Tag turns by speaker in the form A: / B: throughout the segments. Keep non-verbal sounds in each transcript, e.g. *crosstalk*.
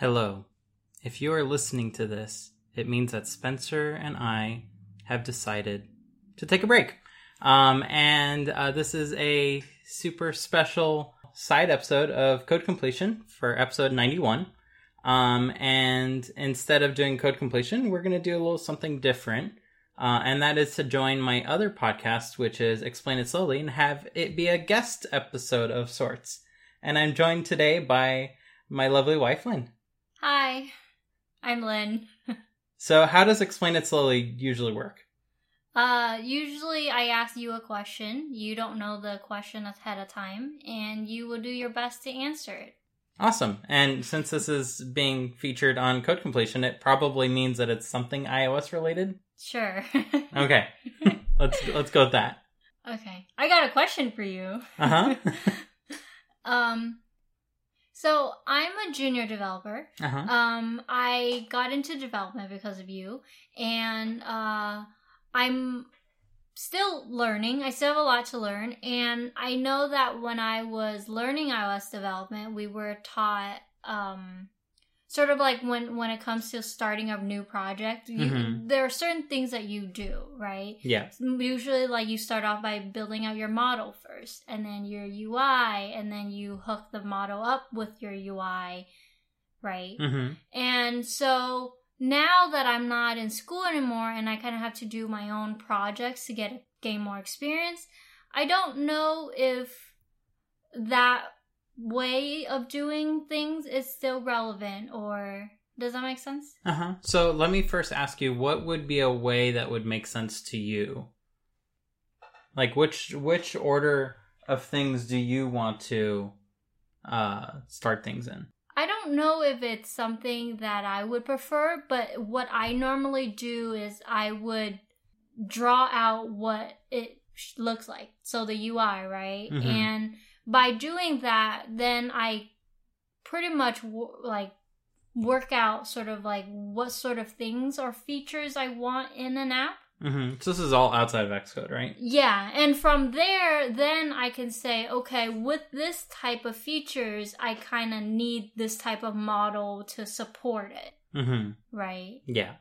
A: Hello. If you are listening to this, it means that Spencer and I have decided to take a break. Um, and uh, this is a super special side episode of Code Completion for episode 91. Um, and instead of doing code completion, we're going to do a little something different. Uh, and that is to join my other podcast, which is Explain It Slowly, and have it be a guest episode of sorts. And I'm joined today by my lovely wife, Lynn.
B: Hi, I'm Lynn.
A: So, how does Explain It Slowly usually work?
B: Uh, usually I ask you a question. You don't know the question ahead of time, and you will do your best to answer it.
A: Awesome. And since this is being featured on Code Completion, it probably means that it's something iOS related.
B: Sure. *laughs*
A: Okay. let's let's go with that.
B: okay. I got a question for you.
A: Uh-huh. *laughs*
B: Um, so I'm a junior developer.
A: Uh-huh.
B: Um, I got into development because of you, and uh, I'm still learning. I still have a lot to learn, and I know that when I was learning iOS development, we were taught um, sort of like when when it comes to starting a new project, you,
A: Mhm.
B: there are certain things that you do, right?
A: Yeah.
B: Usually, like you start off by building out your model first, and then your UI, and then you hook the model up with your UI, right?
A: Mm-hmm.
B: And so now that I'm not in school anymore and I kind of have to do my own projects to get gain more experience, I don't know if that way of doing things is still relevant or does that make sense?
A: Uh-huh. So let me first ask you, what would be a way that would make sense to you? Like which which order of things do you want to uh start things in?
B: I don't know if it's something that I would prefer, but what I normally do is I would draw out what it looks like. So the UI, right?
A: Mhm.
B: And by doing that, then I pretty much w- like work out sort of like what sort of things or features I want in an app.
A: Mm-hmm. So this is all outside of Xcode, right?
B: Yeah, and from there, then I can say, okay, with this type of features, I kind of need this type of model to support it,
A: Mm-hmm.
B: right?
A: Yeah.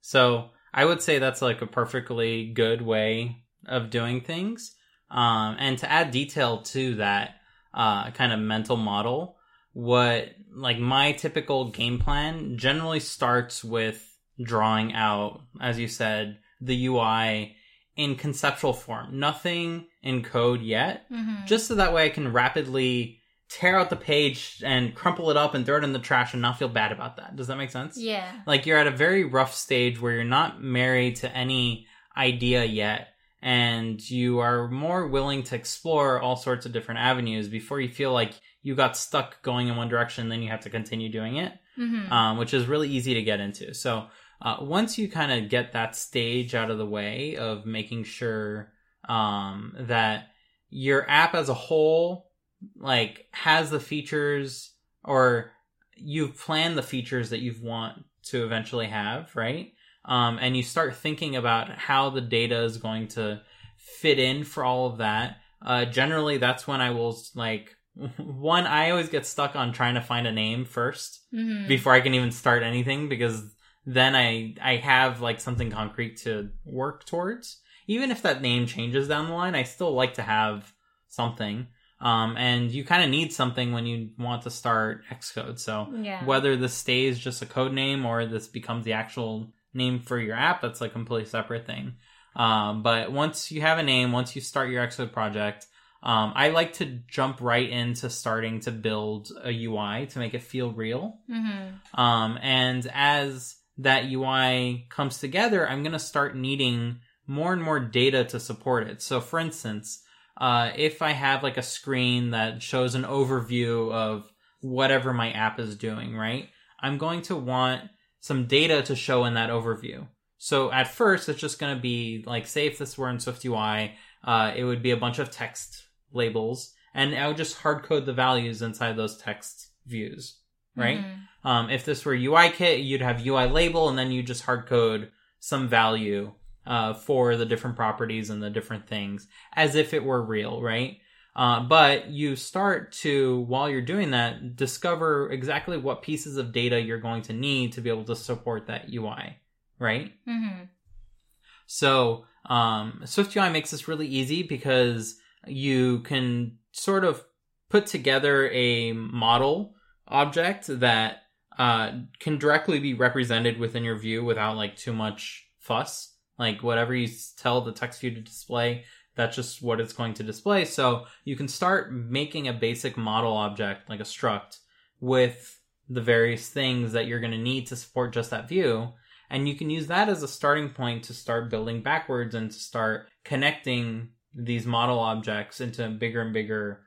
A: So I would say that's like a perfectly good way of doing things. Um, and to add detail to that uh, kind of mental model, what like my typical game plan generally starts with drawing out, as you said, the UI in conceptual form. Nothing in code yet,
B: Mm-hmm.
A: just so that way I can rapidly tear out the page and crumple it up and throw it in the trash and not feel bad about that. Does that make sense?
B: yeah,
A: like you're at a very rough stage where you're not married to any idea yet and you are more willing to explore all sorts of different avenues before you feel like you got stuck going in one direction then you have to continue doing it
B: mm-hmm.
A: um, which is really easy to get into so uh, once you kind of get that stage out of the way of making sure um, that your app as a whole like has the features or you've planned the features that you want to eventually have right um, and you start thinking about how the data is going to fit in for all of that uh, generally that's when i will like *laughs* one i always get stuck on trying to find a name first
B: Mm-hmm.
A: before I can even start anything because then I I have like something concrete to work towards. Even if that name changes down the line, I still like to have something. Um, and you kind of need something when you want to start Xcode. So
B: yeah,
A: whether this stays just a code name or this becomes the actual name for your app, that's like a completely separate thing. Um, but once you have a name, once you start your Xcode project, um, I like to jump right into starting to build a UI to make it feel real.
B: mm-hmm.
A: Um, and as that UI comes together, I'm going to start needing more and more data to support it. So, for instance, uh, if I have like a screen that shows an overview of whatever my app is doing, right? I'm going to want some data to show in that overview. So at first, it's just going to be like, say if this were in SwiftUI, uh, it would be a bunch of text labels, and I would just hard code the values inside those text views, right?
B: Mhm.
A: Um, if this were UIKit, you'd have UI label, and then you just hard code some value uh, for the different properties and the different things as if it were real, right? Uh, but you start to, while you're doing that, discover exactly what pieces of data you're going to need to be able to support that UI, right?
B: Mm-hmm.
A: So um, SwiftUI makes this really easy because you can sort of put together a model object that uh, can directly be represented within your view without like too much fuss. Like whatever you tell the text view to display, that's just what it's going to display. So you can start making a basic model object, like a struct, with the various things that you're going to need to support just that view. And you can use that as a starting point to start building backwards and to start connecting these model objects into a bigger and bigger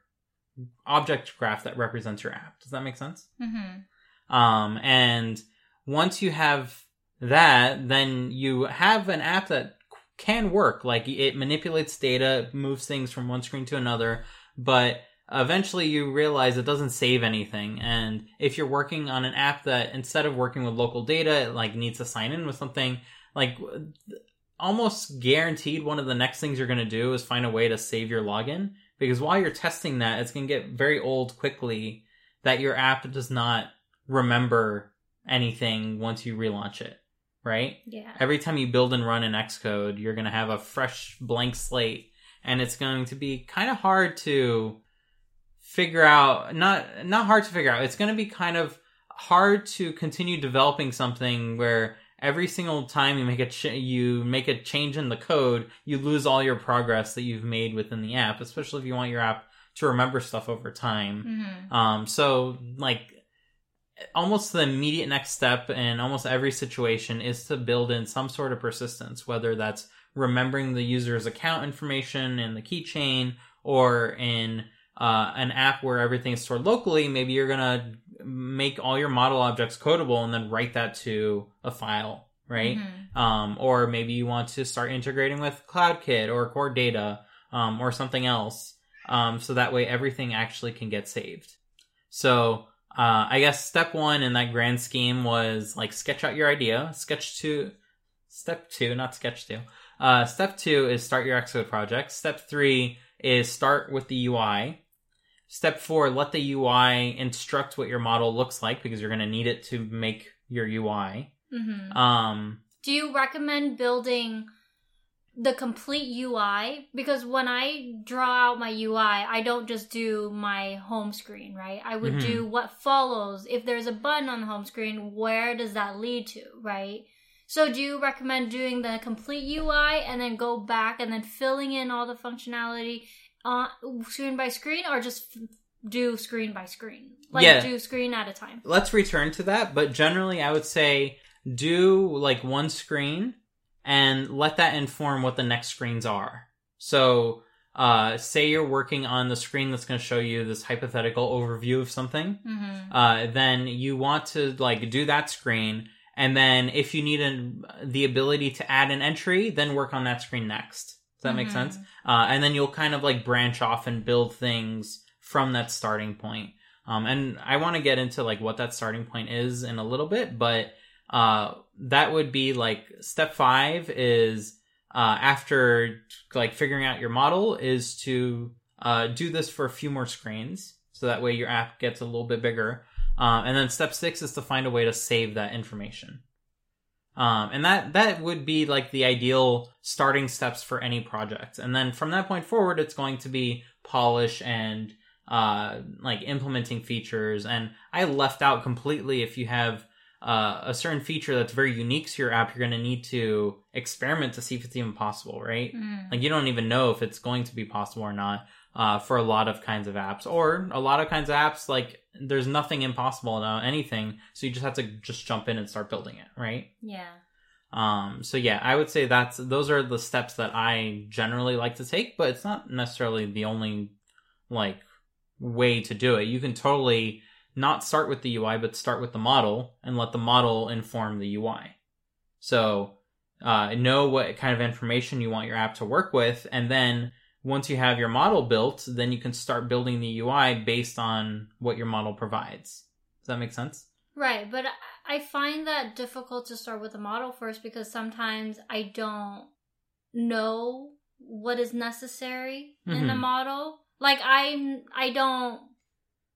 A: object graph that represents your app. Does that make sense?
B: Mm-hmm.
A: Um, and once you have that, then you have an app that can work. Like it manipulates data, moves things from one screen to another, but eventually you realize it doesn't save anything. And if you're working on an app that instead of working with local data, it like needs to sign in with something, like almost guaranteed one of the next things you're going to do is find a way to save your login because while you're testing that, it's going to get very old quickly that your app does not remember anything once you relaunch it, right?
B: Yeah.
A: Every time you build and run in Xcode, you're going to have a fresh blank slate and it's going to be kind of hard to figure out not not hard to figure out. It's going to be kind of hard to continue developing something where every single time you make a ch- you make a change in the code, you lose all your progress that you've made within the app, especially if you want your app to remember stuff over time.
B: Mm-hmm.
A: Um, so like almost the immediate next step in almost every situation is to build in some sort of persistence, whether that's remembering the user's account information in the keychain or in uh, an app where everything is stored locally. Maybe you're gonna make all your model objects codable and then write that to a file, right?
B: Mhm.
A: Um, or maybe you want to start integrating with CloudKit or Core Data um, or something else. Um, so that way everything actually can get saved. So uh, I guess step one in that grand scheme was like sketch out your idea. Sketch two, step two, not sketch two. Uh, step two is start your Xcode project. Step three is start with the UI. Step four, let the UI instruct what your model looks like because you're going to need it to make your UI.
B: Mhm.
A: Um,
B: Do you recommend building the complete UI? Because when I draw out my UI, I don't just do my home screen, right? I would
A: Mhm.
B: do what follows. If there's a button on the home screen, where does that lead to, right? So do you recommend doing the complete UI and then go back and then filling in all the functionality on screen by screen or just f- do screen by screen? Like
A: Yeah.
B: do screen at a time.
A: let's return to that, but generally I would say do like one screen and let that inform what the next screens are. So, uh, say you're working on the screen that's going to show you this hypothetical overview of something.
B: Mm-hmm.
A: uh, then you want to like do that screen and then if you need an, the ability to add an entry then work on that screen next does that make
B: Mhm.
A: sense uh, and then you'll kind of like branch off and build things from that starting point um, and i want to get into like what that starting point is in a little bit but uh, that would be like step five is uh, after like figuring out your model is to uh, do this for a few more screens. So that way your app gets a little bit bigger. Um, and then step six is to find a way to save that information. Um, and that that would be like the ideal starting steps for any project. And then from that point forward it's going to be polish and uh, like implementing features. And i left out completely if you have uh, a certain feature that's very unique to your app you're going to need to experiment to see if it's even possible right
B: Mm.
A: like you don't even know if it's going to be possible or not uh, for a lot of kinds of apps or a lot of kinds of apps like there's nothing impossible about anything so you just have to just jump in and start building it right
B: Yeah.
A: um, so yeah i would say that's those are the steps that i generally like to take but it's not necessarily the only like way to do it you can totally not start with the ui but start with the model and let the model inform the ui so uh, know what kind of information you want your app to work with and then once you have your model built then you can start building the ui based on what your model provides does that make sense
B: Right, but I- find that difficult to start with a model first because sometimes I don't know what is necessary in the
A: Mhm.
B: model. Like I I don't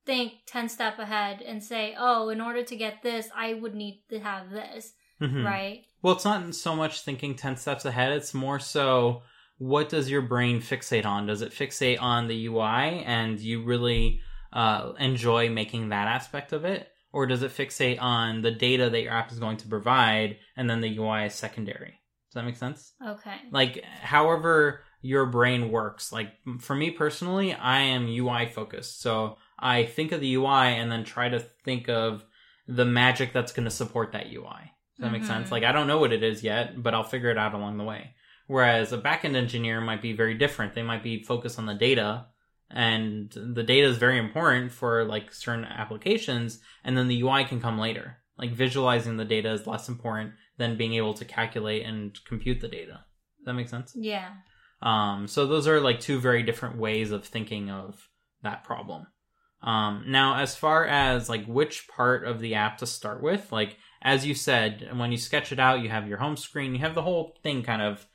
B: think 10 step ahead and say, "Oh, in order to get this, I would need to have this."
A: Mhm.
B: Right?
A: Well, it's not so much thinking 10 steps ahead, it's more so what does your brain fixate on? Does it fixate on the UI and you really uh, enjoy making that aspect of it? Or does it fixate on the data that your app is going to provide and then the UI is secondary? Does that make sense?
B: Okay.
A: Like, however your brain works. Like, for me personally, I am UI focused. So I think of the UI and then try to think of the magic that's going to support that UI. Does that make
B: Mhm.
A: sense? Like, I don't know what it is yet, but I'll figure it out along the way. Whereas a backend engineer might be very different. They might be focused on the data, and the data is very important for like certain applications, and then the UI can come later. Like visualizing the data is less important than being able to calculate and compute the data. Does that make sense?
B: Yeah.
A: Um, so those are like two very different ways of thinking of that problem. Um, now, as far as like which part of the app to start with, like as you said, when you sketch it out, you have your home screen, you have the whole thing kind of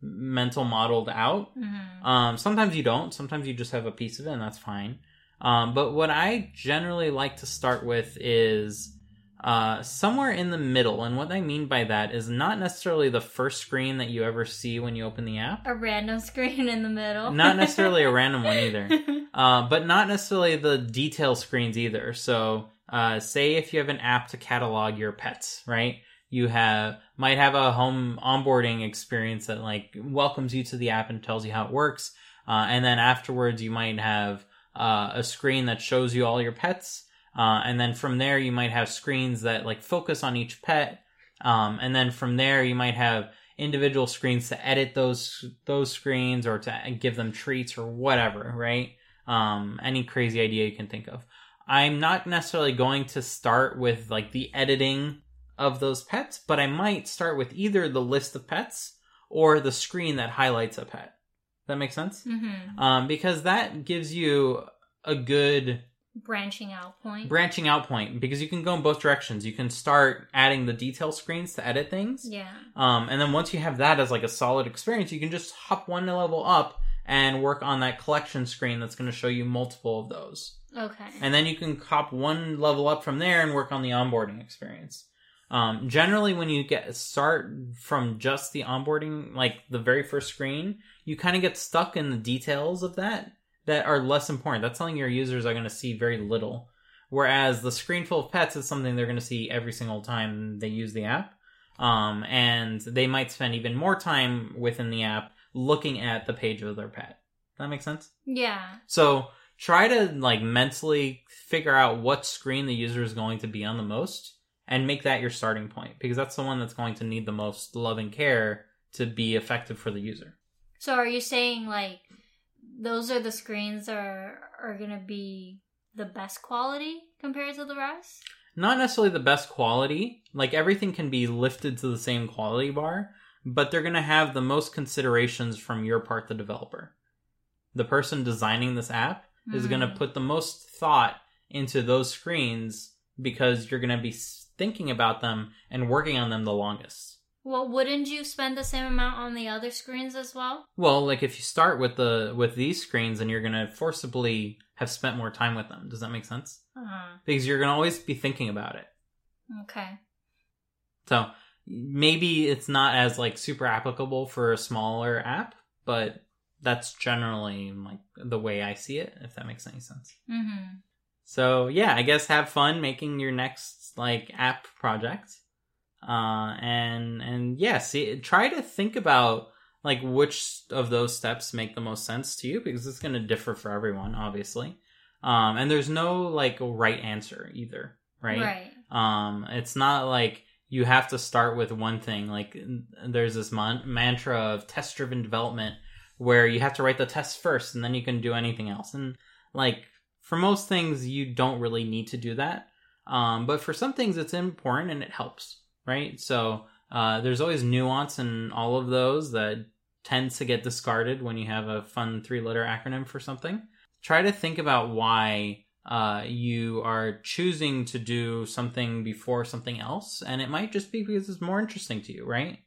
A: mental modeled out.
B: hmm
A: Um, sometimes you don't. Sometimes you just have a piece of it, and that's fine. Um, but what I generally like to start with is uh, somewhere in the middle. And what I mean by that is not necessarily the first screen that you ever see when you open the app.
B: A random *laughs* screen in the middle.
A: Not necessarily a random one either. *laughs* Uh, but not necessarily the detail screens either. So, uh, say if you have an app to catalog your pets, right? You have might have a home onboarding experience that like welcomes you to the app and tells you how it works, uh, and then afterwards you might have uh, a screen that shows you all your pets, uh, and then from there you might have screens that like focus on each pet, um, and then from there you might have individual screens to edit those those screens or to give them treats or whatever, right? Um, any crazy idea you can think of. I'm not necessarily going to start with like the editing of those pets, but I might start with either the list of pets or the screen that highlights a pet. That makes sense?
B: hmm
A: Um, because that gives you a good
B: Branching out point.
A: branching out point because you can go in both directions. You can start adding the detail screens to edit things.
B: yeah.
A: Um, and then once you have that as like a solid experience, you can just hop one level up and work on that collection screen that's going to show you multiple of those.
B: Okay.
A: And then you can hop one level up from there and work on the onboarding experience. Um, generally, when you get start from just the onboarding, like the very first screen, you kind of get stuck in the details of that that are less important. That's something your users are going to see very little. Whereas the screen full of pets is something they're going to see every single time they use the app. Um, and they might spend even more time within the app looking at the page of their pet. That makes sense?
B: yeah.
A: So try to like mentally figure out what screen the user is going to be on the most and make that your starting point because that's the one that's going to need the most love and care to be effective for the user.
B: So are you saying like those are the screens that are are gonna be the best quality compared to the rest?
A: Not necessarily the best quality, like everything can be lifted to the same quality bar, but they're going to have the most considerations from your part, the developer. The person designing this app is going to
B: Hmm.
A: put the most thought into those screens because you're going to be thinking about them and working on them the longest.
B: Well, wouldn't you spend the same amount on the other screens as well?
A: Well, like if you start with the with these screens and you're going to forcibly have spent more time with them. Does that make sense?
B: Uh,
A: Because you're going to always be thinking about it.
B: okay.
A: So maybe it's not as like super applicable for a smaller app, but that's generally like the way I see it, if that makes any sense.
B: Mm-hmm.
A: So yeah, I guess have fun making your next like app project. Uh and and yeah, see try to think about like which of those steps make the most sense to you because it's going to differ for everyone obviously. Um and there's no like right answer either, right?
B: Right.
A: Um, it's not like you have to start with one thing. Like there's this man- mantra of test driven development where you have to write the test first and then you can do anything else. And like for most things, you don't really need to do that. Um, but for some things, it's important and it helps, right? So uh, there's always nuance in all of those that tends to get discarded when you have a fun three letter acronym for something. Try to think about why uh, you are choosing to do something before something else, and it might just be because it's more interesting to you, right?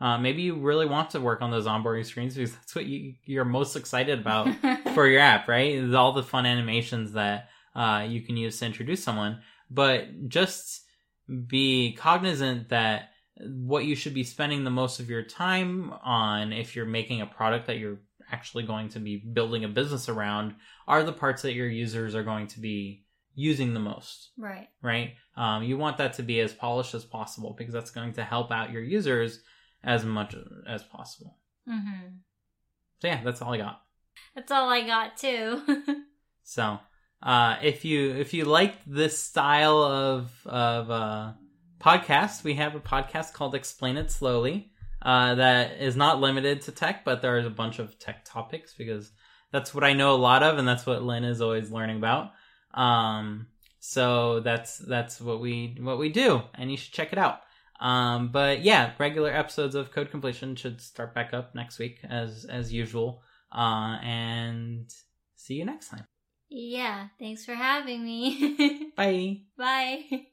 A: Uh, maybe you really want to work on those onboarding screens because that's what you, you're most excited about *laughs* for your app, right? Is all the fun animations that uh, you can use to introduce someone. But just be cognizant that what you should be spending the most of your time on if you're making a product that you're actually going to be building a business around are the parts that your users are going to be using the most
B: right.
A: right um, you want that to be as polished as possible because that's going to help out your users as much as possible
B: Mm-hmm.
A: so yeah that's all i got
B: That's all I got too. *laughs*
A: so uh, if you if you like this style of of uh, podcast we have a podcast called explain it slowly uh, that is not limited to tech but there's a bunch of tech topics because that's what i know a lot of and that's what lynn is always learning about. Um, so that's that's what we what we do and you should check it out. Um, but yeah regular episodes of code completion should start back up next week as as usual. Uh, and see you next time
B: yeah, thanks for having me. *laughs*
A: bye
B: Bye.